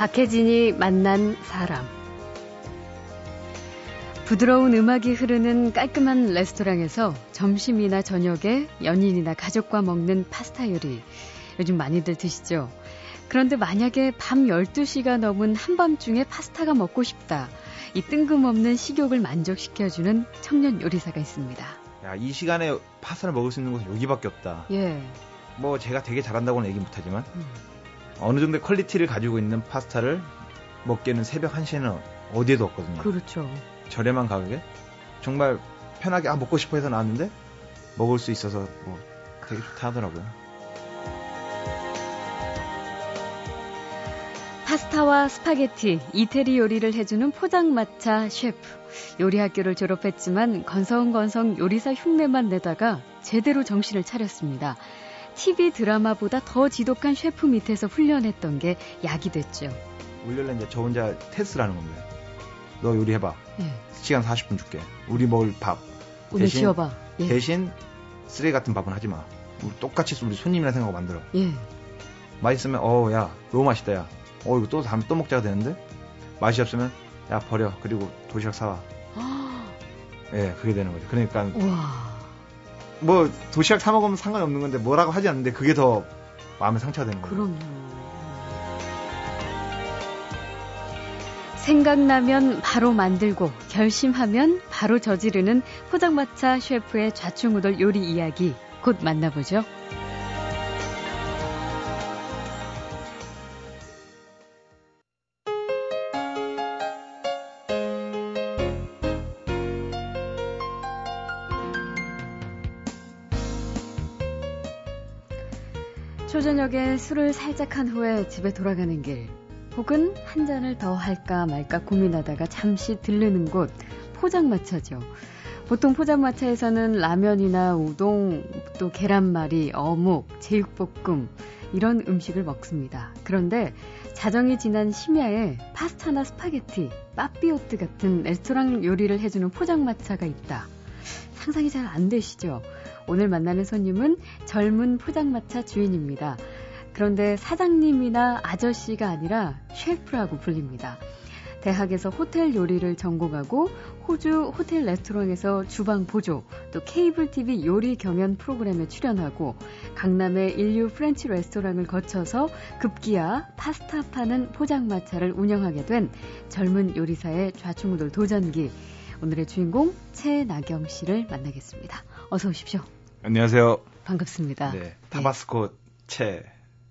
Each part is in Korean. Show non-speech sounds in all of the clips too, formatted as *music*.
박혜진이 만난 사람. 부드러운 음악이 흐르는 깔끔한 레스토랑에서 점심이나 저녁에 연인이나 가족과 먹는 파스타 요리. 요즘 많이들 드시죠? 그런데 만약에 밤 12시가 넘은 한밤중에 파스타가 먹고 싶다. 이 뜬금없는 식욕을 만족시켜주는 청년 요리사가 있습니다. 야, 이 시간에 파스타를 먹을 수 있는 곳은 여기밖에 없다. 예. 뭐 제가 되게 잘한다고는 얘기 못하지만 음. 어느 정도의 quality를 가지고 있는 파스타를 먹기에는 새벽 1시에는 어디에도 없거든요. 그렇죠. 저렴한 가격에 정말 편하게 아 먹고 싶어 해서 나왔는데 먹을 수 있어서 뭐 되게 좋다 하더라고요. 파스타와 스파게티, 이태리 요리를 해주는 포장마차 셰프. 요리 학교를 졸업했지만 건성건성 요리사 흉내만 내다가 제대로 정신을 차렸습니다. TV 드라마보다 더 지독한 셰프 밑에서 훈련했던 게 약이 됐죠. 올려면 이제 저 혼자 테스트를 하는 겁니다. 너 요리해봐. 예. 시간 40분 줄게. 우리 먹을 밥. 오늘 대신- 지어봐. 예. 대신 쓰레기 같은 밥은 하지 마. 우리 똑같이 우리 손님이라 생각하고 만들어. 예. 맛있으면 어 야 너무 맛있다 야. 어 이거 또 다음에 또 먹자가 되는데 맛이 없으면 야 버려. 그리고 도시락 사와. 예 그게 되는 거죠. 그러니까 우와. 뭐 도시락 사 먹으면 상관없는 건데 뭐라고 하지 않는데 그게 더 마음에 상처가 되는 거예요. 그럼요. 생각나면 바로 만들고 결심하면 바로 저지르는 포장마차 셰프의 좌충우돌 요리 이야기 곧 만나보죠. 저녁에 술을 살짝 한 후에 집에 돌아가는 길, 혹은 한 잔을 더 할까 말까 고민하다가 잠시 들르는 곳, 포장마차죠. 보통 포장마차에서는 라면이나 우동, 또 계란말이, 어묵, 제육볶음, 이런 음식을 먹습니다. 그런데 자정이 지난 심야에 파스타나 스파게티, papillote 같은 레스토랑 요리를 해주는 포장마차가 있다. 상상이 잘 안 되시죠? 오늘 만나는 손님은 젊은 포장마차 주인입니다. 그런데 사장님이나 아저씨가 아니라 셰프라고 불립니다. 대학에서 호텔 요리를 전공하고 호주 호텔 레스토랑에서 주방 보조, 또 케이블 TV 요리 경연 프로그램에 출연하고 강남의 일류 French 레스토랑을 거쳐서 급기야 파스타 파는 포장마차를 운영하게 된 젊은 요리사의 좌충우돌 도전기. 오늘의 주인공 최나경 씨를 만나겠습니다. 어서 오십시오. 안녕하세요. 반갑습니다. 네 타바스코 채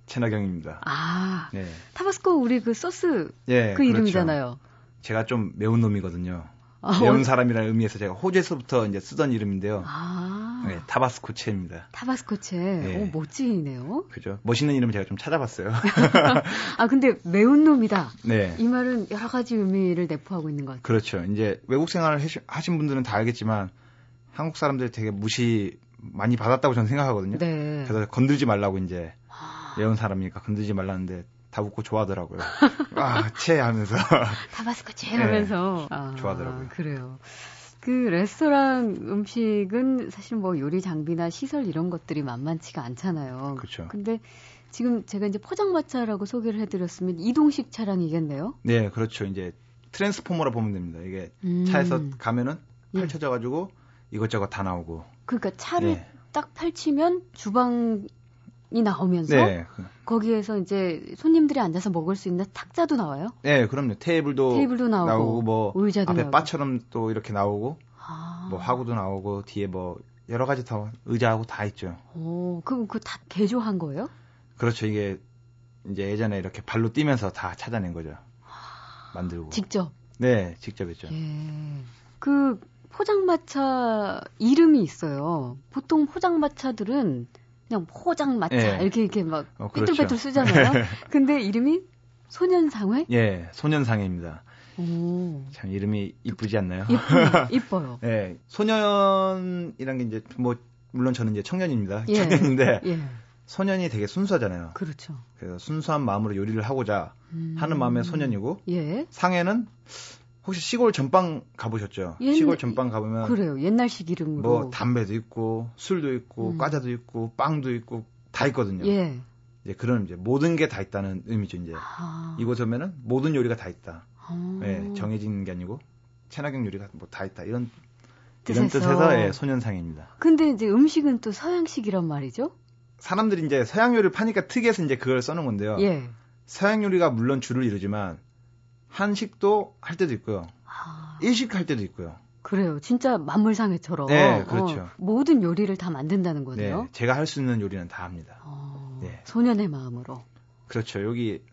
채나경입니다. 아, 네. 타바스코 우리 그 소스 예, 그 이름이잖아요. 제가 좀 매운 놈이거든요. 아, 매운 어- 사람이라는 의미에서 제가 호주에서부터 이제 쓰던 이름인데요. 아, 네, 타바스코 채입니다. 타바스코체. 네. 오, 멋지네요. 그죠? 멋있는 이름 제가 좀 찾아봤어요. *laughs* 아, 근데 매운 놈이다. 네. 이 말은 여러 가지 의미를 내포하고 있는 것 같아요. 그렇죠. 이제 외국 생활을 하신 분들은 다 알겠지만 한국 사람들이 되게 무시 많이 받았다고 저는 생각하거든요. 네. 그래서 건들지 말라고 이제 아, 매운 사람이니까 건들지 말라는데 다 웃고 좋아하더라고요. *laughs* 아, 채 하면서. *laughs* 타바스코체 네. 하면서. 아, 좋아하더라고요. 그래요. 그 레스토랑 음식은 사실 뭐 요리 장비나 시설 이런 것들이 만만치가 않잖아요. 그렇죠. 근데 지금 제가 이제 포장마차라고 소개를 해드렸으면 이동식 차량이겠네요. 네, 그렇죠. 이제 트랜스포머라 보면 됩니다. 이게 음. 차에서 가면은 예. 펼쳐져가지고 이것저것 다 나오고. 그러니까 차를 네. 딱 펼치면 주방 이 나오면서 네. 그- 거기에서 이제 손님들이 앉아서 먹을 수 있는 탁자도 나와요. 네, 그럼요. 테이블도, 테이블도 나오고, 뭐 의자도 앞에 나오고. 바처럼 또 이렇게 나오고 아. 뭐 화구도 나오고 뒤에 뭐 여러 가지 다 의자하고 다 있죠. 오, 그럼 그거 다 개조한 거예요? 그렇죠. 이게 이제 예전에 이렇게 발로 뛰면서 다 찾아낸 거죠. 만들고. 직접. 네, 직접 했죠. 예. 그 포장마차 이름이 있어요. 보통 포장마차들은 그냥 포장마차 예. 이렇게 이렇게 막 어, 그렇죠. 삐뚤빼뚤 쓰잖아요. *laughs* 근데 이름이 소년상회? 예, 소년상해입니다. 오, 참 이름이 이쁘지 않나요? 이뻐요. 이뻐요. *laughs* 예, 소년이란 게 이제 뭐 물론 저는 이제 청년입니다. 예. 청년인데 예, 소년이 되게 순수하잖아요. 그렇죠. 그래서 순수한 마음으로 요리를 하고자 음. 하는 마음의 소년이고 예, 상해는 혹시 시골 전방 가보셨죠? 옛- 시골 전방 가보면 그래요. 옛날식 이름으로. 뭐 담배도 있고 술도 있고 음. 과자도 있고 빵도 있고 다 있거든요. 예, 이제 그런 이제 모든 게 다 있다는 의미죠. 이제 아. 이곳에 오면은 모든 요리가 다 있다. 어. 예, 정해진 게 아니고 체나경 요리가 뭐 다 있다. 이런 뜻에서. 이런 뜻에서 예, 소년상입니다. 근데 이제 음식은 또 서양식이란 말이죠? 사람들이 이제 서양 요리를 파니까 특이해서 이제 그걸 써놓은 건데요. 예. 서양 요리가 물론 주를 이루지만 한식도 할 때도 있고요. 아, 일식 할 때도 있고요. 그래요. 진짜 만물상회처럼 네, 그렇죠. 어, 모든 요리를 다 만든다는 거네요. 네, 제가 할 수 있는 요리는 다 합니다. 어, 네. 소년의 마음으로. 그렇죠. 여기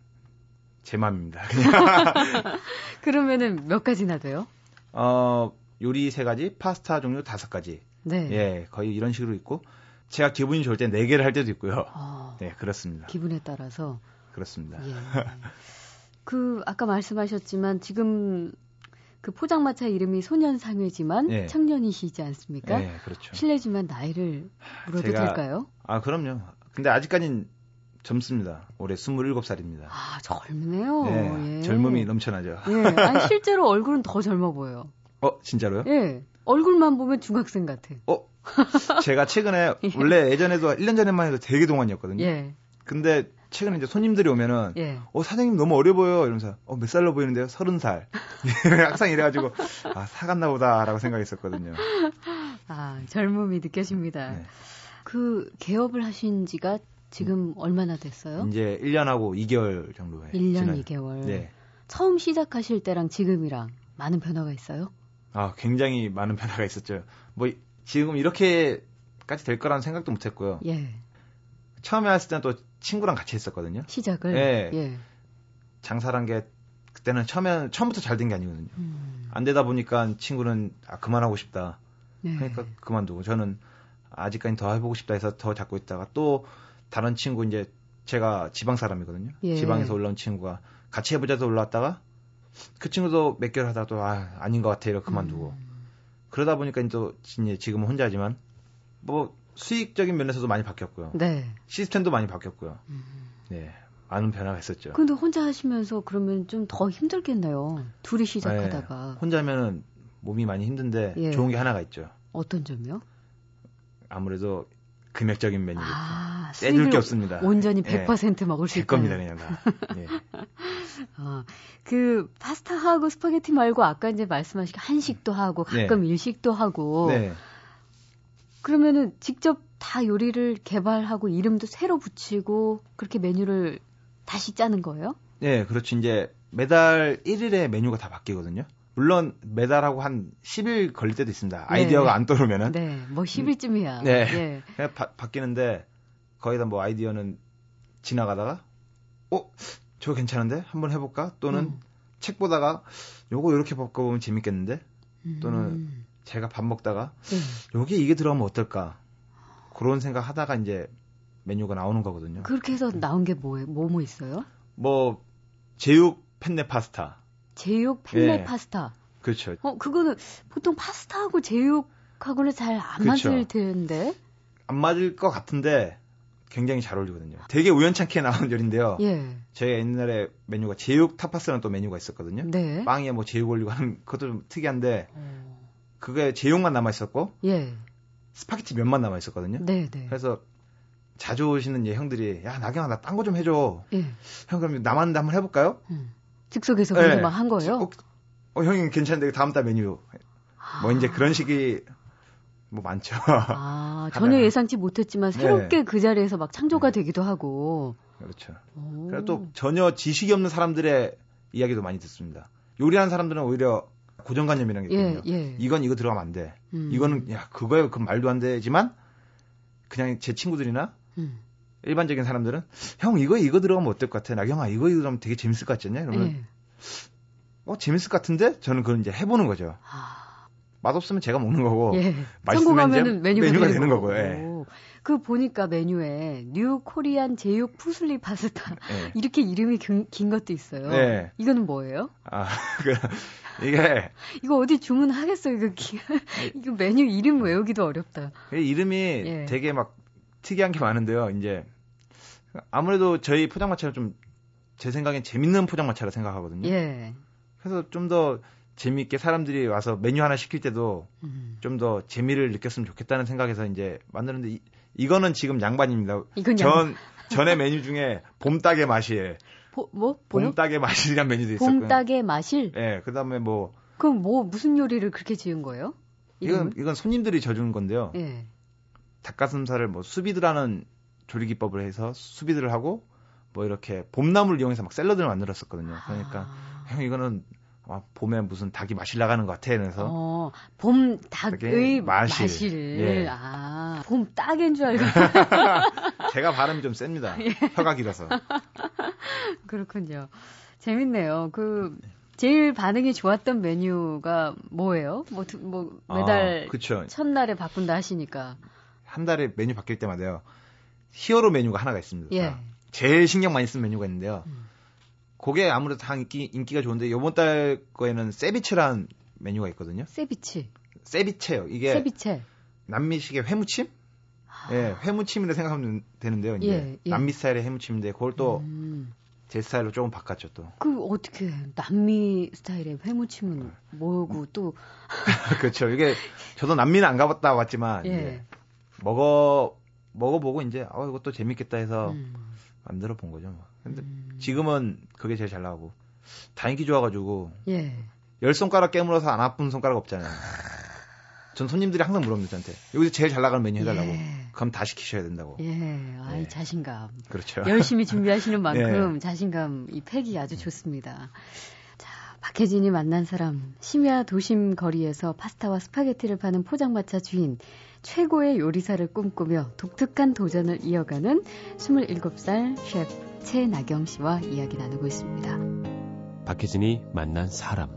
제 맘입니다. *laughs* *laughs* 그러면은 몇 가지나 돼요? 어, 요리 세 가지, 파스타 종류 다섯 가지. 네. 예, 거의 이런 식으로 있고 제가 기분이 좋을 때 네 개를 할 때도 있고요. 어, 네, 그렇습니다. 기분에 따라서. 그렇습니다. 예. *laughs* 그 아까 말씀하셨지만 지금 그 포장마차 이름이 소년상회지만 예. 청년이시지 않습니까? 예, 그렇죠. 실례지만 나이를 물어도 제가- 될까요? 아, 그럼요. 근데 아직까진 젊습니다. 올해 27살입니다. 아 젊네요. 네, 예. 젊음이 넘쳐나죠. 예. 아니 *laughs* 실제로 얼굴은 더 젊어 보여요. 어, 진짜로요? 예. 얼굴만 보면 중학생 같아. 어, 제가 최근에 *laughs* 예. 원래 예전에도 1년 전에만 해도 되게 동안이었거든요. 예. 근데 최근에 이제 손님들이 오면은 예. 어 사장님 너무 어려 보여 이러면서 어몇 살로 보이는데요? 서른 살 *laughs* 항상 이래가지고 아 사갔나 보다라고 생각했었거든요. 아 젊음이 느껴집니다. 네. 그 개업을 하신 지가 지금 얼마나 됐어요? 이제 1년하고 2개월 정도 해. 1년 2개월. 네. 처음 시작하실 때랑 지금이랑 많은 변화가 있어요? 아 굉장히 많은 변화가 있었죠. 뭐 지금 이렇게까지 될 거라는 생각도 못했고요. 예. 처음에 왔을 때는 또 친구랑 같이 했었거든요. 시작을. 네. 예. 장사란 게 그때는 처음에 처음부터 잘 된 게 아니거든요. 음, 안 되다 보니까 친구는 아 그만하고 싶다. 네. 그러니까 그만두고 저는 아직까지 더 해보고 싶다 해서 더 잡고 있다가 또 다른 친구 이제 제가 지방 사람이거든요. 예. 지방에서 올라온 친구가 같이 해보자 해서 올라왔다가 그 친구도 몇 개월 하다가 또 아, 아닌 것 같아 이러고 그만두고 음, 그러다 보니까 또 이제 지금은 혼자지만 뭐 수익적인 면에서도 많이 바뀌었고요. 네. 시스템도 많이 바뀌었고요. 음. 네. 많은 변화가 있었죠. 근데 혼자 하시면서 그러면 좀 더 힘들겠네요. 둘이 시작하다가 네. 혼자 하면은 몸이 많이 힘든데 예. 좋은 게 하나가 있죠. 어떤 점이요? 아무래도 금액적인 메뉴. 아, 수익을 게 없습니다. 온전히 예. 100% 먹을 수제 있다. 겁니다, 그냥 다. 예. 아, *laughs* 그 파스타하고 스파게티 말고 아까 이제 말씀하신 한식도 하고 가끔 일식도 하고 네. 그러면은 직접 다 요리를 개발하고 이름도 새로 붙이고 그렇게 메뉴를 다시 짜는 거예요? 네, 그렇죠. 이제 매달 1일에 메뉴가 다 바뀌거든요. 물론 매달하고 한 10일 걸릴 때도 있습니다. 아이디어가 안 떠오르면은. 네, 뭐 10일쯤이야. 네. 예. 그냥 바, 바뀌는데 거의 다 뭐 아이디어는 지나가다가 어? 저거 괜찮은데? 한번 해볼까? 또는 음. 책 보다가 요거 이렇게 바꿔보면 재밌겠는데? 또는 음. 제가 밥 먹다가 네. 여기 이게 들어가면 어떨까? 그런 생각 하다가 이제 메뉴가 나오는 거거든요. 그렇게 해서 나온 게 뭐예요? 뭐뭐 있어요? 뭐 제육 펜네 파스타. 제육 펜네 예. 파스타. 그렇죠. 어, 그거는 보통 파스타하고 제육하고는 잘안 그렇죠. 맞을 텐데. 안 맞을 것 같은데 굉장히 잘 어울리거든요. 되게 우연찮게 *laughs* 나온 요리인데요. 예. 저희가 옛날에 메뉴가 제육 타파스라는 또 메뉴가 있었거든요. 네. 빵에 뭐 제육 올리고 하는 그것도 좀 특이한데 어, 그게 제육만 남아 있었고 예. 스파게티 면만 남아 있었거든요. 네, 네. 그래서 자주 오시는 예, 형들이 야 낙영아 나 딴 거 좀 해줘. 예. 형 그럼 남았는데 한번 해볼까요? 음. 즉석에서 그렇게 네. 막한 거예요? 어, 어, 형님 괜찮은데 다음 달 메뉴 뭐 이제 그런 식이 뭐 많죠. 아, *laughs* 전혀. 예상치 못했지만 네. 새롭게 그 자리에서 막 창조가 되기도 하고. 그렇죠. 오. 그리고 또 전혀 지식이 없는 사람들의 이야기도 많이 듣습니다. 요리하는 사람들은 오히려 고정관념이라는 게 예, 있거든요. 예. 이건 이거 들어가면 안 돼. 음. 이거는 야 그거에 그 말도 안 되지만 그냥 제 친구들이나 음. 일반적인 사람들은 형 이거 이거 들어가면 어떨 것 같아? 낙영아 이거 이거 들어가면 되게 재밌을 것 같지 않냐? 그러면 예. 어 재밌을 것 같은데 저는 그걸 이제 해보는 거죠. 아, 맛없으면 제가 먹는 거고 예. 맛있으면 이제 메뉴가, 메뉴가 되는, 거고. 예. 오. 그 보니까 메뉴에 new Korean 제육 fusilli 파스타 예. *laughs* 이렇게 이름이 긴, 긴 것도 있어요. 네. 이거는 뭐예요? 아 *laughs* 그, 이게 *laughs* 이거 어디 주문하겠어요? 이거 기, 이거 메뉴 이름 외우기도 어렵다. 이름이 예. 되게 막 특이한 게 많은데요. 이제 아무래도 저희 포장마차는 좀 제 생각엔 재밌는 포장마차라 생각하거든요. 예. 그래서 좀 더 재미있게 사람들이 와서 메뉴 하나 시킬 때도 음. 좀더 재미를 느꼈으면 좋겠다는 생각에서 이제 만드는데 이, 이거는 지금 양반입니다. 이건 전 전에 메뉴 중에 봄닭의 마실. 보, 뭐? 봄닭의 마실이란 메뉴도 있었고요. 봄닭의 마실? 예, 네, 그 다음에 뭐. 그럼 뭐, 무슨 요리를 그렇게 지은 거예요? 이건, 이건 손님들이 져주는 건데요. 예. 닭가슴살을 뭐 수비드라는 조리 기법을 해서 수비드를 하고 뭐 이렇게 봄나물을 이용해서 막 샐러드를 만들었었거든요. 그러니까 아. 형 이거는 아, 봄에 무슨 닭이 마실 나가는 것 같아. 그래서 어, 봄 닭의 마실. 마실. 예. 아, 봄 딱인 줄 알고. *laughs* 제가 발음이 좀 셉니다. 혀가 길어서. *laughs* 그렇군요. 재밌네요. 그 제일 반응이 좋았던 메뉴가 뭐예요? 뭐, 두- 뭐 매달 아, 그쵸. 첫날에 바꾼다 하시니까. 한 달에 메뉴 바뀔 때마다요. 히어로 메뉴가 하나가 있습니다. 예. 제일 신경 많이 쓴 메뉴가 있는데요. 음. 그게 아무래도 다 인기, 인기가 좋은데 요번 달 거에는 세비체라는 메뉴가 있거든요. 세비치. 세비체요. 이게 세비체. 남미식의 회무침? 예, 회무침이라 생각하면 되는데요. 이제 예, 예. 남미 스타일의 회무침인데 그걸 또제 음. 스타일로 조금 바꿨죠 또. 그 어떻게 남미 스타일의 회무침은 뭐고 또 *laughs* 그렇죠. 이게 저도 남미는 안 가봤다 왔지만 예. 먹어 먹어보고 이제 어 이것도 재밌겠다 해서 음. 만들어 본 거죠. 뭐. 근데 음. 지금은 그게 제일 잘 나가고 다 인기 좋아가지고 예. 열 손가락 깨물어서 안 아픈 손가락 없잖아요. 전 손님들이 항상 물어봅니다 저한테 여기서 제일 잘 나가는 메뉴 해달라고. 예. 그럼 다 시키셔야 된다고. 예. 아이 예. 자신감. 그렇죠. 열심히 준비하시는 *laughs* 만큼 예. 자신감 이 패기 아주 좋습니다. 자, 박혜진이 만난 사람 심야 도심 거리에서 파스타와 스파게티를 파는 포장마차 주인 최고의 요리사를 꿈꾸며 독특한 도전을 이어가는 27살 셰프 최나경 씨와 이야기 나누고 있습니다. 박혜진이 만난 사람.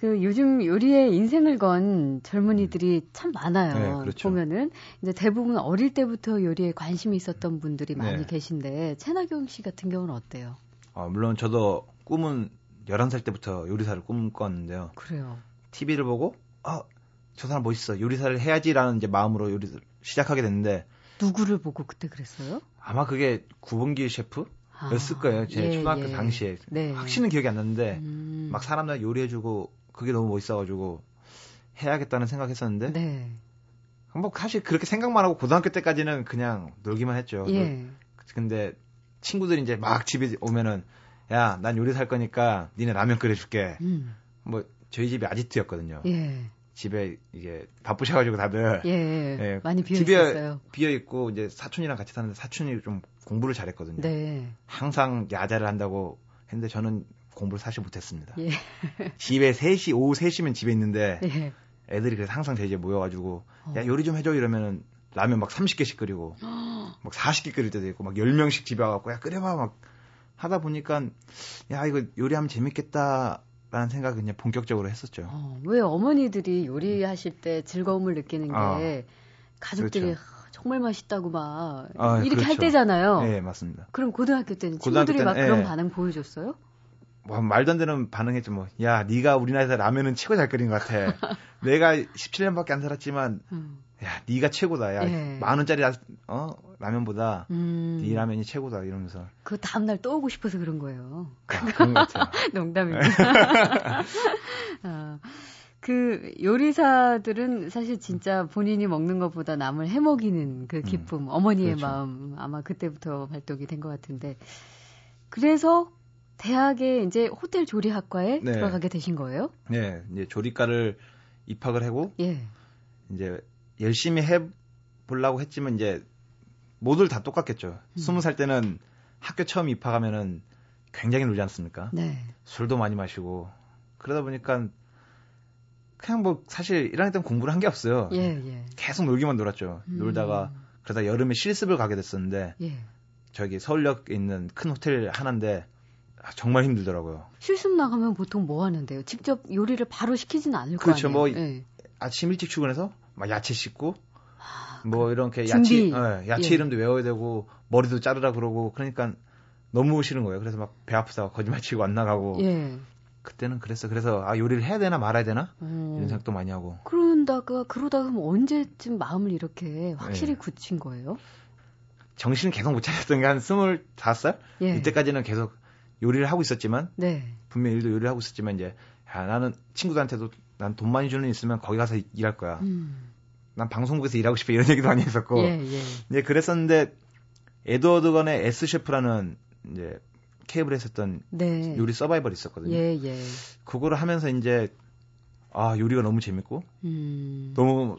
그 요즘 요리에 인생을 건 젊은이들이 참 많아요. 네, 그렇죠. 보면은 이제 대부분 어릴 때부터 요리에 관심이 있었던 분들이 많이 네. 계신데 최나경 씨 같은 경우는 어때요? 어, 물론 저도 꿈은 11살 때부터 요리사를 꿈꿨는데요. 그래요. TV를 보고 아, 저 사람 멋있어. 요리사를 해야지라는 이제 마음으로 요리를 시작하게 됐는데 누구를 보고 그때 그랬어요? 아마 그게 구본기 셰프 였을 아, 거예요. 제 예, 초등학교 예. 당시에. 네. 확신은 기억이 안 나는데 음. 막 사람들 요리해주고 그게 너무 멋있어가지고 해야겠다는 생각했었는데 네. 뭐 사실 그렇게 생각만 하고 고등학교 때까지는 그냥 놀기만 했죠. 예. 근데 친구들이 이제 막 집에 오면은 야 난 요리 살 거니까 니네 라면 끓여줄게. 음. 뭐 저희 집이 아지트였거든요. 예. 집에 이게 바쁘셔가지고 다들 예. 예, 많이 비어 집에 있었어요. 비어 있고 이제 사촌이랑 같이 사는데 사촌이 좀 공부를 잘했거든요. 네. 항상 야자를 한다고 했는데 저는 공부를 사실 못했습니다. 예. 집에 3시 오후 3시면 집에 있는데 예. 애들이 그래서 항상 제 집에 모여가지고 어. 야 요리 좀 해줘 이러면은 라면 막 30개씩 끓이고 막 40개 끓일 때도 있고 막 10명씩 집에 와갖고 야 끓여봐 막 하다 보니까 야 이거 요리하면 재밌겠다 라는 생각을 그냥 본격적으로 했었죠. 어, 왜 어머니들이 요리하실 때 즐거움을 느끼는 게 아, 가족들이 그렇죠. 하, 정말 맛있다고 막 아, 이렇게 할 그렇죠. 때잖아요. 네 맞습니다. 그럼 고등학교 때는 고등학교 친구들이 막 때는, 그런 예. 반응 보여줬어요? 뭐 말도 안 되는 반응했죠 뭐. 야 네가 우리나라에서 라면은 최고 잘 끓인 것 같아. *laughs* 내가 17년밖에 안 살았지만 음. 야 네가 최고다. 야 예. 만 원짜리 라, 어 라면보다 음. 네 라면이 최고다 이러면서 그 다음 날 또 오고 싶어서 그런 거예요. 아, 그런 것 같아요. *laughs* 농담입니다. 아, *laughs* 그 요리사들은 사실 진짜 본인이 먹는 것보다 남을 해먹이는 그 기쁨, 어머니의 그렇죠. 마음 아마 그때부터 발동이 된 것 같은데 그래서 대학에 이제 호텔 조리학과에 네. 들어가게 되신 거예요? 네 이제 조리과를 입학을 하고 예. 이제 열심히 해 보려고 했지만 이제 모두를 다 똑같겠죠. 음. 스무 살 때는 학교 처음 입학하면은 굉장히 놀지 않습니까? 네. 술도 많이 마시고 그러다 보니까 그냥 뭐 사실 1학년 때는 공부를 한 게 없어요. 예, 예. 계속 놀기만 놀았죠. 음. 놀다가 그러다 여름에 실습을 가게 됐었는데 예. 저기 서울역에 있는 큰 호텔 하나인데 아, 정말 힘들더라고요. 실습 나가면 보통 뭐 하는데요? 직접 요리를 바로 시키지는 않을 그렇죠. 거 아니에요? 뭐 예. 아침 일찍 출근해서 막 야채 씻고 아, 뭐 이렇게 준비. 야채 예, 야채 예. 이름도 외워야 되고 머리도 자르라 그러고 그러니까 너무 싫은 거예요. 그래서 막 배 아프다고 거짓말 치고 안 나가고 예. 그때는 그랬어. 그래서 아 요리를 해야 되나 말아야 되나 어. 이런 생각도 많이 하고 그런다가 그러다가 뭐 언제쯤 마음을 이렇게 확실히 네. 굳힌 거예요? 정신을 계속 못 차렸던 게한 25살 예. 이때까지는 계속 요리를 하고 있었지만 네. 분명 히 일도 요리를 하고 있었지만 이제 야 나는 친구들한테도 난 돈 많이 주는 일 있으면 거기 가서 일할 거야. 음. 난 방송국에서 일하고 싶어 이런 얘기도 많이 했었고 예, 예. 이제 그랬었는데 에드워드 건의 S 셰프라는 이제 케이블에 했었던 네. 요리 서바이벌이 있었거든요. 예, 예. 그거를 하면서 이제 아 요리가 너무 재밌고 음. 너무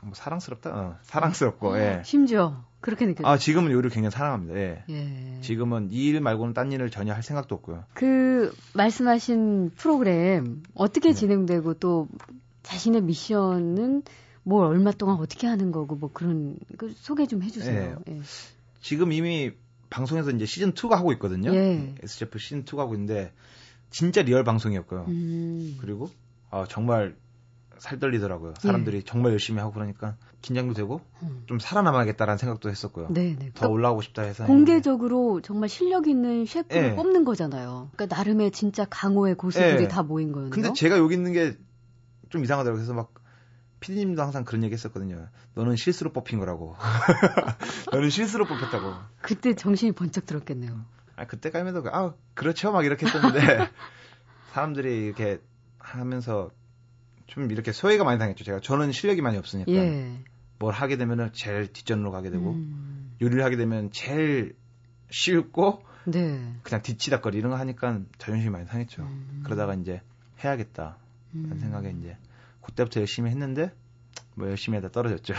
뭐 사랑스럽다. 어, 사랑스럽고 예. 심지어 그렇게 느껴. 아 지금은 요리를 굉장히 사랑합니다. 예. 예. 지금은 이 일 말고는 딴 일을 전혀 할 생각도 없고요. 그 말씀하신 프로그램 어떻게 네. 진행되고 또 자신의 미션은 뭘 얼마 동안 어떻게 하는 거고 뭐 그런 그 소개 좀 해주세요. 예. 지금 이미 방송에서 이제 시즌 2가 하고 있거든요. 예. SGF 시즌 2가 하고 있는데 진짜 real 방송이었고요. 음. 그리고 아, 정말 살 떨리더라고요. 사람들이 정말 열심히 하고 그러니까 긴장도 되고 음. 좀 살아남아야겠다라는 생각도 했었고요. 네, 네. 더 올라오고 싶다 해서 공개적으로 정말 실력 있는 셰프를 예. 뽑는 거잖아요. 그러니까 나름의 진짜 강호의 고수들이 예. 다 모인 거예요. 근데 제가 여기 있는 게 좀 이상하더라고요. 그래서 막 피디님도 항상 그런 얘기 했었거든요. 너는 실수로 뽑힌 거라고. *laughs* 너는 실수로 뽑혔다고. 그때 정신이 번쩍 들었겠네요. 아, 그때까지도 아, 그렇죠. 막 이렇게 했었는데 *laughs* 사람들이 이렇게 하면서 좀 이렇게 소외가 많이 당했죠. 제가 저는 실력이 많이 없으니까 예. 뭘 하게 되면은 제일 뒷전으로 가게 되고 음. 요리를 하게 되면 제일 쉽고 네. 그냥 뒤치다거리 이런 거 하니까 자존심이 많이 상했죠. 음. 그러다가 이제 해야겠다 라는 음. 생각에 이제 그때부터 열심히 했는데 뭐 열심히 하다 떨어졌죠.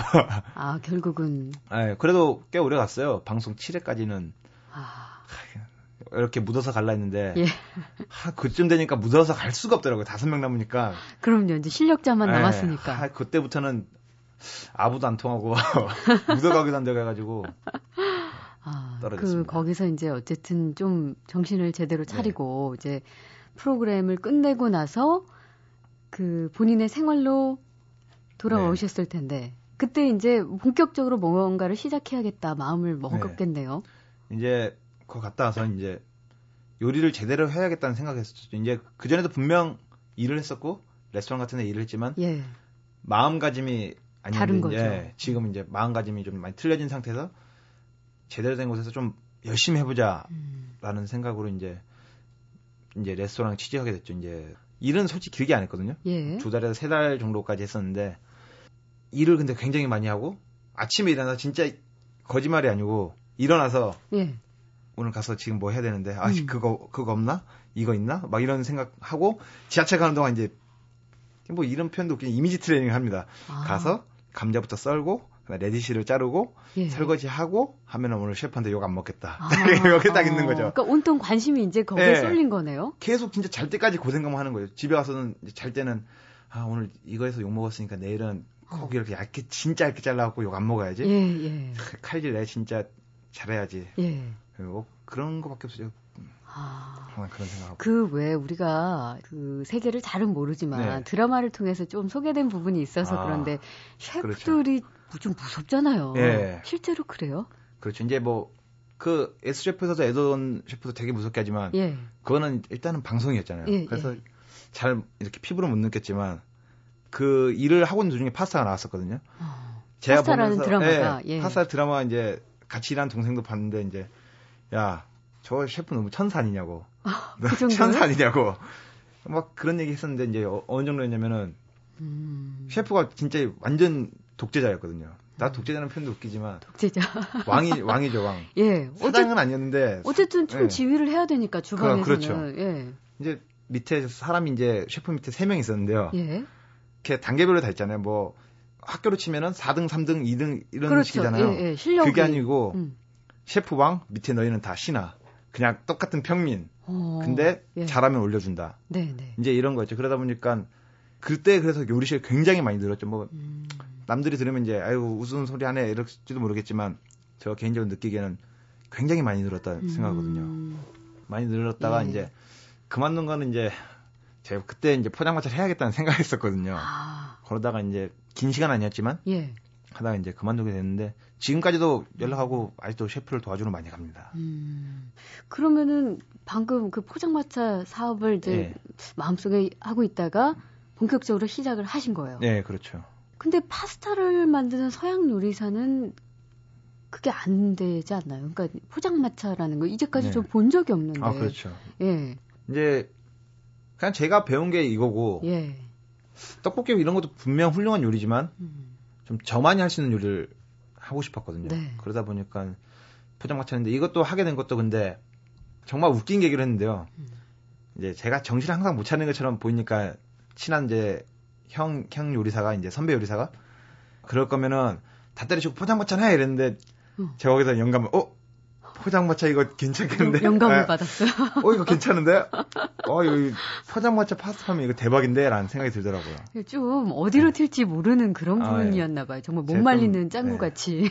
아 결국은 *laughs* 예, 그래도 꽤 오래 갔어요. 방송 7회까지는 아 이렇게 묻어서 갈라 했는데 예. 하, 그쯤 되니까 묻어서 갈 수가 없더라고요. 다섯 명 남으니까. 그럼요 이제 실력자만 예, 남았으니까. 하, 그때부터는 아무도 안 통하고 *laughs* 묻어가기도 안 되고 해가지고 아, 그 떨어졌습니다. 거기서 이제 어쨌든 좀 정신을 제대로 차리고 이제 프로그램을 끝내고 나서 그 본인의 생활로 돌아오셨을 텐데 그때 이제 본격적으로 뭔가를 시작해야겠다 마음을 먹었겠네요. 이제 거 갔다 와서 이제 요리를 제대로 해야겠다는 생각했었죠. 이제 그 전에도 분명 일을 했었고 레스토랑 같은 데 일을 했지만 예. 마음가짐이 아니었는데 다른 거죠. 이제 지금 이제 마음가짐이 좀 많이 틀려진 상태에서 제대로 된 곳에서 좀 열심히 해보자라는 음, 생각으로 이제 이제 레스토랑 취직하게 됐죠. 이제 일은 솔직히 길게 안 했거든요. 예. 두 달에서 세 달 정도까지 했었는데 일을 근데 굉장히 많이 하고 아침에 일어나서 진짜 거짓말이 아니고 일어나서 예. 오늘 가서 지금 뭐 해야 되는데 아 음. 그거 그거 없나 이거 있나 막 이런 생각하고 지하철 가는 동안 이제 뭐 이런 표현도 웃긴 이미지 트레이닝 합니다. 아, 가서 감자부터 썰고 radish를 자르고 예. 설거지하고 하면 오늘 셰프한테 욕 안 먹겠다. 아, *laughs* 이렇게 딱 어, 있는 거죠. 그러니까 온통 관심이 이제 거기에 예. 쏠린 거네요. 계속 진짜 잘 때까지 그 생각만 하는 거예요. 집에 와서는 잘 때는 아 오늘 이거에서 욕 먹었으니까 내일은 꼭 이렇게 얇게 진짜 얇게 잘라갖고 욕 안 먹어야지. 어. 예, 예. *laughs* 칼질 내 진짜 잘해야지. 예. 그리고 그런 거밖에 없어요. 아. 그런 생각하고. 그왜 우리가 그 세계를 잘은 모르지만 네. 드라마를 통해서 좀 소개된 부분이 있어서 아, 그런데 셰프들이 좀 무섭잖아요. 예. 실제로 그래요? 그렇죠. 이제 뭐 그 S 셰프에서도 에돈 셰프도 되게 무섭게 하지만 예. 그거는 일단은 방송이었잖아요. 예, 그래서 예. 잘 이렇게 피부로 못 느꼈지만 그 일을 하고 있는 도중에 파스타가 나왔었거든요. 어, 제가 파스타라는 보면서 드라마가, 예, 예. 파스타 드라마 이제 같이 일한 동생도 봤는데 이제 야 저 셰프 너무 천사 아니냐고 그? 천사 아니냐고 막 그런 얘기 했었는데 이제 어, 어느 정도였냐면은 음, 셰프가 진짜 완전 독재자였거든요. 나 독재자는 표현도 웃기지만 독재자. 왕이 *laughs* 왕이죠 왕. 예. 사장은 아니었는데 어쨌든 총 예. 지휘를 해야 되니까 주방에서는. 그렇죠. 예. 이제 밑에 사람이 이제 셰프 밑에 세 명 있었는데요. 예. 이렇게 단계별로 다 있잖아요. 뭐 학교로 치면은 4등, 3등, 2등 이런 그렇죠. 식이잖아요. 예, 예. 실력이. 그게 아니고 음. 셰프 왕 밑에 너희는 다 신하. 그냥 똑같은 평민. 어, 근데 예. 잘하면 올려준다. 네, 네. 이제 이런 거였죠. 그러다 보니까 그때 그래서 요리실 굉장히 많이 늘었죠. 뭐 음, 남들이 들으면 이제 아이고 무슨 소리 하네 이럴지도 모르겠지만 저 개인적으로 느끼기에는 굉장히 많이 늘었다 생각하거든요. 음, 많이 늘었다가 예. 이제 그만둔 거는 이제 제가 그때 이제 포장마차를 해야겠다는 생각했었거든요. 아, 그러다가 이제 긴 시간 아니었지만 예. 하다가 이제 그만두게 됐는데 지금까지도 연락하고 아직도 셰프를 도와주러 많이 갑니다. 음, 그러면은 방금 그 포장마차 사업을 이제 예. 마음속에 하고 있다가 본격적으로 시작을 하신 거예요. 네, 그렇죠. 근데 파스타를 만드는 서양 요리사는 그게 안 되지 않나요? 그러니까 포장마차라는 거 이제까지 네. 좀본 적이 없는데. 아, 그렇죠. 예. 이제 그냥 제가 배운 게 이거고 예. 떡볶이 이런 것도 분명 훌륭한 요리지만 음, 좀 저만이 할 수 있는 요리를 하고 싶었거든요. 네. 그러다 보니까 포장마차인데 이것도 하게 된 것도 근데 정말 웃긴 계기로 했는데요. 음. 이제 제가 정신을 항상 못 차리는 것처럼 보이니까 친한 이제 형, 형 요리사가 이제 선배 요리사가 그럴 거면은 다 때려치고 포장마차 해 이랬는데 음. 제가 거기서 영감을 어 포장마차 이거 괜찮겠는데 영감을 아, 받았어요. 어 이거 괜찮은데 어 이거 포장마차 파스타면 이거 대박인데 라는 생각이 들더라고요. 좀 어디로 튈지 모르는 그런 아, 예. 분이었나 봐요. 정말 못 말리는 짱구 네. 같이.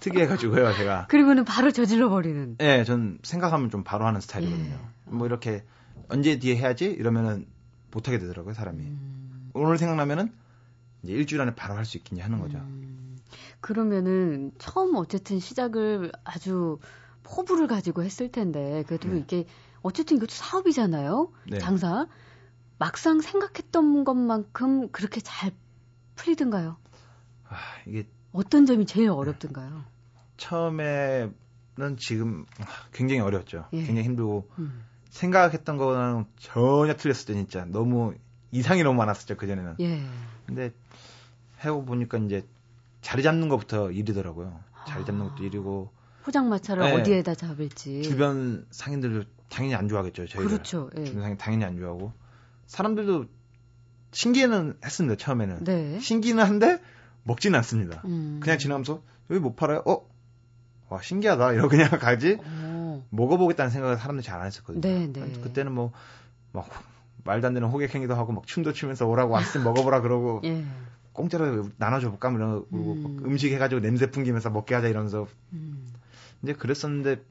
특이해가지고요 제가. *laughs* 그리고는 바로 저질러 버리는. 예, 전 생각하면 좀 바로 하는 스타일이거든요. 예. 뭐 이렇게 언제 뒤에 해야지 이러면은 못하게 되더라고요 사람이. 음, 오늘 생각나면은 이제 일주일 안에 바로 할 수 있겠냐 하는 거죠. 음, 그러면은 처음 어쨌든 시작을 아주 포부를 가지고 했을 텐데 그래도 네. 이게 어쨌든 이것도 사업이잖아요. 네. 장사. 막상 생각했던 것만큼 그렇게 잘 풀리던가요? 아, 이게 어떤 점이 제일 어렵던가요? 처음에는 지금 굉장히 어려웠죠. 예. 굉장히 힘들고 음, 생각했던 거랑 전혀 틀렸을 때 진짜 너무 이상이 너무 많았었죠 그 전에는. 예. 근데 해고 보니까 이제 자리 잡는 것부터 일이더라고요. 자리 잡는 아. 것도 일이고 포장마차를 네. 어디에다 잡을지. 주변 상인들도 당연히 안 좋아하겠죠. 저희를. 그렇죠. 예. 주변 상인 당연히 안 좋아하고 사람들도 신기는 했습니다 처음에는. 네. 신기는 한데 먹지는 않습니다. 음. 그냥 지나면서 여기 못 팔아요? 어? 와 신기하다 이러고 그냥 *laughs* 가지 어. 먹어보겠다는 생각을 사람들이 잘 안 했었거든요. 네, 네. 그때는 뭐 막 말도 안 되는 호객행위도 하고 막 춤도 추면서 오라고 왔으면 먹어보라 그러고 *laughs* 예. 공짜로 나눠줘 볼까 뭐 이러고 음. 음. 식 해가지고 냄새 풍기면서 먹게 하자 이러면서 음. 이제 그랬었는데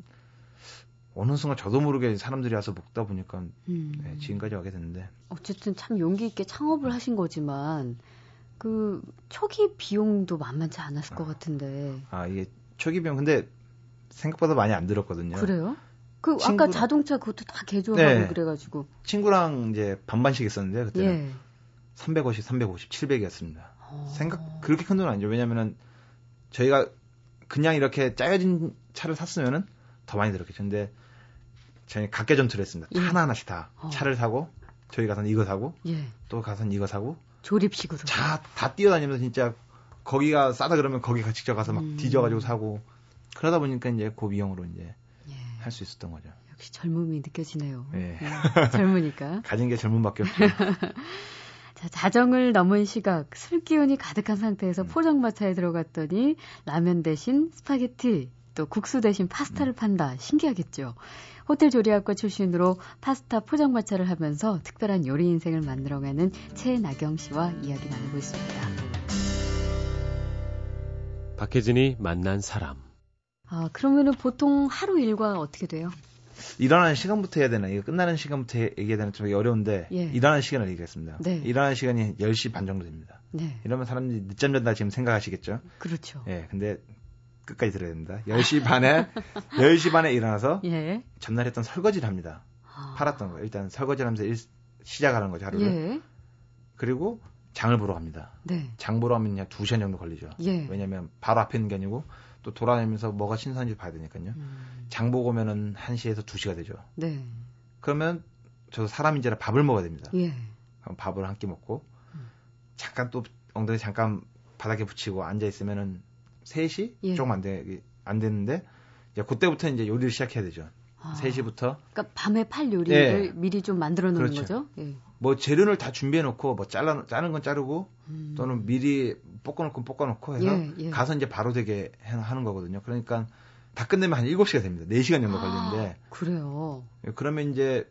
어느 순간 저도 모르게 사람들이 와서 먹다 보니까 음. 네, 지금까지 와게 됐는데 어쨌든 참 용기 있게 창업을 하신 거지만 그 초기 비용도 만만치 않았을 것 같은데 아 이게 초기 비용 근데 생각보다 많이 안 들었거든요. 그래요? 그 아까 친구랑- 자동차 그것도 다 개조하고 네. 그래가지고 친구랑 이제 반반씩 했었는데 그때는 예 350, 350, 700이었습니다. 어. 생각 그렇게 큰 돈은 아니죠. 왜냐면은 저희가 그냥 이렇게 짜여진 차를 샀으면은 더 많이 들었겠죠. 근데 저희 각계 전투를 했습니다. 예. 하나 하나씩 다 어. 차를 사고 저희 가서는 이거 사고 예 또 가서는 이거 사고 조립식으로 차다 뛰어다니면서 진짜 거기가 싸다 그러면 거기 가 직접 가서 막 음. 뒤져가지고 사고 그러다 보니까 이제 그 비용으로 이제 예. 할수 있었던 거죠. 역시 젊음이 느껴지네요. 예. 예, 젊으니까. *laughs* 가진 게 젊음밖에 없죠. *laughs* 자, 자정을 넘은 시각, 술 기운이 가득한 상태에서 음. 포장마차에 들어갔더니 라면 대신 스파게티, 또 국수 대신 음. 파스타를 판다. 신기하겠죠. 호텔 조리학과 출신으로 파스타 포장마차를 하면서 특별한 요리 인생을 만들어가는 채낙영 씨와 이야기 나누고 있습니다. 박혜진이 만난 사람. 아, 그러면은 보통 하루 일과 어떻게 돼요? 일어나는 시간부터 해야 되나? 이거 끝나는 시간부터 해- 얘기해야 되나? 좀 어려운데 예. 일어나는 시간을 얘기했습니다. 네. 일어나는 시간이 10시 반 정도 됩니다. 네, 이러면 사람들이 늦잠 잔다 지금 생각하시겠죠? 그렇죠. 예, 근데 끝까지 들어야 됩니다. 10시 반에 *laughs* 10시 반에 일어나서 예. 전날 했던 설거지를 합니다. 아, 팔았던 거. 일단 설거지를 하면서 일- 시작하는 거죠, 하루를. 예. 그리고 장을 보러 갑니다. 네. 장 보러 하면 그냥 2시간 정도 걸리죠. 예. 왜냐면 바로 앞에 있는 게 아니고 또 돌아다니면서 뭐가 신선한지 봐야 되니까요. 음, 장 보고 오면은 1시에서 2시가 되죠. 네. 그러면 저도 사람인지라 밥을 먹어야 됩니다. 예. 그럼 밥을 한 끼 먹고 음. 잠깐 또 엉덩이 잠깐 바닥에 붙이고 앉아 있으면은 3시 예. 조금 안 돼, 안 됐는데 이제 그때부터 이제 요리를 시작해야 되죠. 아, 3시부터 그러니까 밤에 팔 요리를 예. 미리 좀 만들어 놓는 그렇죠. 거죠? 예. 뭐 재료를 다 준비해 놓고 뭐 잘라 자른 건 자르고 음. 또는 미리 볶아 놓고 볶아 놓고 해서 예, 예. 가서 이제 바로 되게 해- 하는 거거든요. 그러니까 다 끝내면 한 7시가 됩니다. 4시간 정도 걸리는데 아, 그래요. 그러면 이제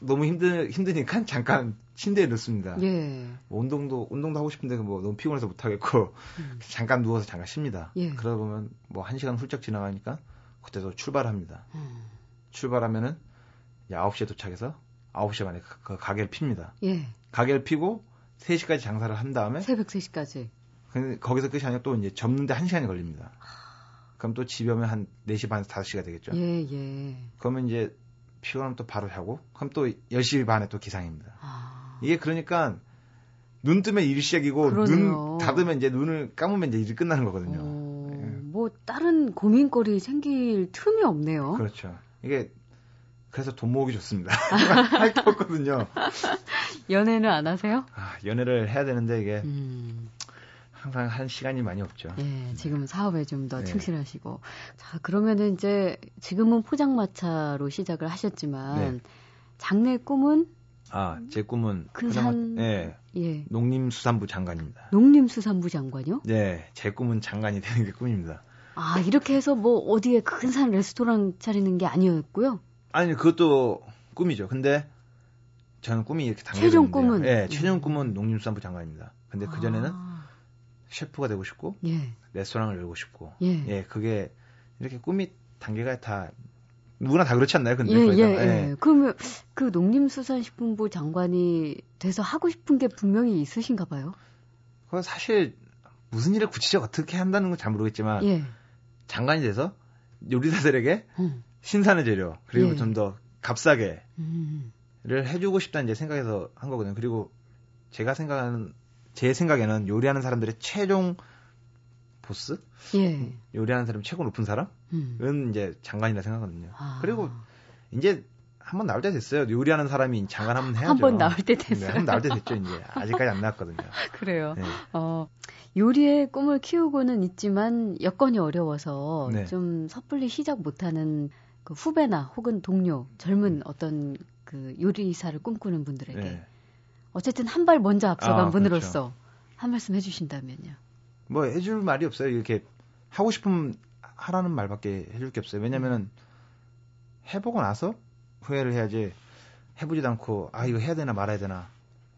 너무 힘드 힘드니까 *laughs* 잠깐 침대에 넣습니다. 예. 뭐 운동도 운동도 하고 싶은데 뭐 너무 피곤해서 못 하겠고 음. *laughs* 잠깐 누워서 잠깐 쉽니다. 예. 그러다 보면 뭐 한 시간 훌쩍 지나가니까 그때도 출발합니다. 음. 출발하면은 이제 9시에 도착해서 9시 반에 그, 그 가게를 핍니다. 예. 가게를 피고 3시까지 장사를 한 다음에 새벽 3시까지. 근데 거기서 끝이 아니라 또 이제 접는데 1시간이 걸립니다. 그럼 또 집에 오면 한 4시 반에서 5시가 되겠죠. 예, 예. 그러면 이제 피곤하면 또 바로 자고 그럼 또 10시 반에 또 기상입니다. 아. 이게 그러니까 눈 뜨면 일이 시작이고 그러네요. 눈 닫으면 이제 눈을 감으면 이제 일이 끝나는 거거든요. 어, 예. 뭐 다른 고민거리 생길 틈이 없네요. 그렇죠. 이게 그래서 돈 모으기 좋습니다. *laughs* 할 게 없거든요. 연애는 안 하세요? 아, 연애를 해야 되는데 이게 음. 항상 한 시간이 많이 없죠. 예, 지금은 사업에 좀더 네. 충실하시고. 자, 그러면은 이제 지금은 포장마차로 시작을 하셨지만 네. 장래 꿈은 아, 제 꿈은 근산- 네, 예, 농림수산부 장관입니다. 농림수산부 장관요? 네, 제 꿈은 장관이 *laughs* 되는 게 꿈입니다. 아, 이렇게 해서 뭐 어디에 근사한 레스토랑 차리는 게 아니었고요. 아니, 그것도 꿈이죠. 근데 저는 꿈이 이렇게 당겨졌는데 최종 꿈은? 네, 최종 음. 꿈은 농림수산부 장관입니다. 근데 그 전에는 아, 셰프가 되고 싶고 예, 레스토랑을 열고 싶고 예. 예, 그게 이렇게 꿈이 단계가 다 누구나 다 그렇지 않나요? 근데 예, 예, 다. 예. 그러면 그 농림수산식품부 장관이 돼서 하고 싶은 게 분명히 있으신가 봐요. 그거 사실 무슨 일을 구체적으로 어떻게 한다는 건 잘 모르겠지만 예. 장관이 돼서 요리사들에게 음. 신선한 재료 그리고 예. 좀더 값싸게를 음. 해주고 싶다는 이제 생각에서 한 거거든요. 그리고 제가 생각하는 제 생각에는 요리하는 사람들의 최종 보스 예. 요리하는 사람 최고 높은 사람은 음. 이제 장관이라 생각하거든요. 아. 그리고 이제 한 번 나올 때 됐어요. 요리하는 사람이 장관 한번 해야죠. 한 번 나올 때 네, 됐어요. 한번 나올 때 됐죠. 이제 아직까지 안 나왔거든요. *laughs* 그래요. 네. 어, 요리의 꿈을 키우고는 있지만 여건이 어려워서 네. 좀 섣불리 시작 못하는 그 후배나 혹은 동료, 젊은 어떤 그 요리사를 꿈꾸는 분들에게 네. 어쨌든 한 발 먼저 앞서간 아, 분으로서 한 말씀 해주신다면요. 뭐 해줄 말이 없어요. 이렇게 하고 싶으면 하라는 말밖에 해줄 게 없어요. 왜냐면은 해보고 나서 후회를 해야지 해보지도 않고 아 이거 해야 되나 말아야 되나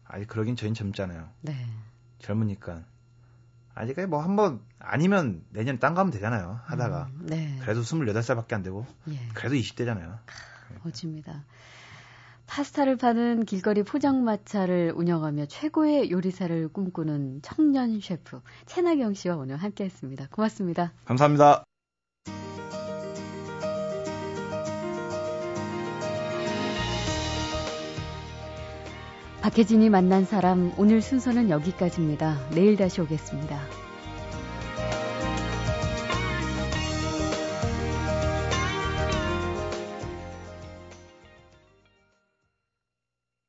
아직 그러긴 저희는 젊잖아요. 네. 젊으니까 아직까지 뭐 한번 아니면 내년 딴 가면 되잖아요. 하다가 음, 네. 그래도 28살밖에 안 되고 예. 그래도 20대잖아요. 멋집니다. 파스타를 파는 길거리 포장마차를 운영하며 최고의 요리사를 꿈꾸는 청년 셰프 채나경 씨와 오늘 함께했습니다. 고맙습니다. 감사합니다. 박혜진이 만난 사람 오늘 순서는 여기까지입니다. 내일 다시 오겠습니다.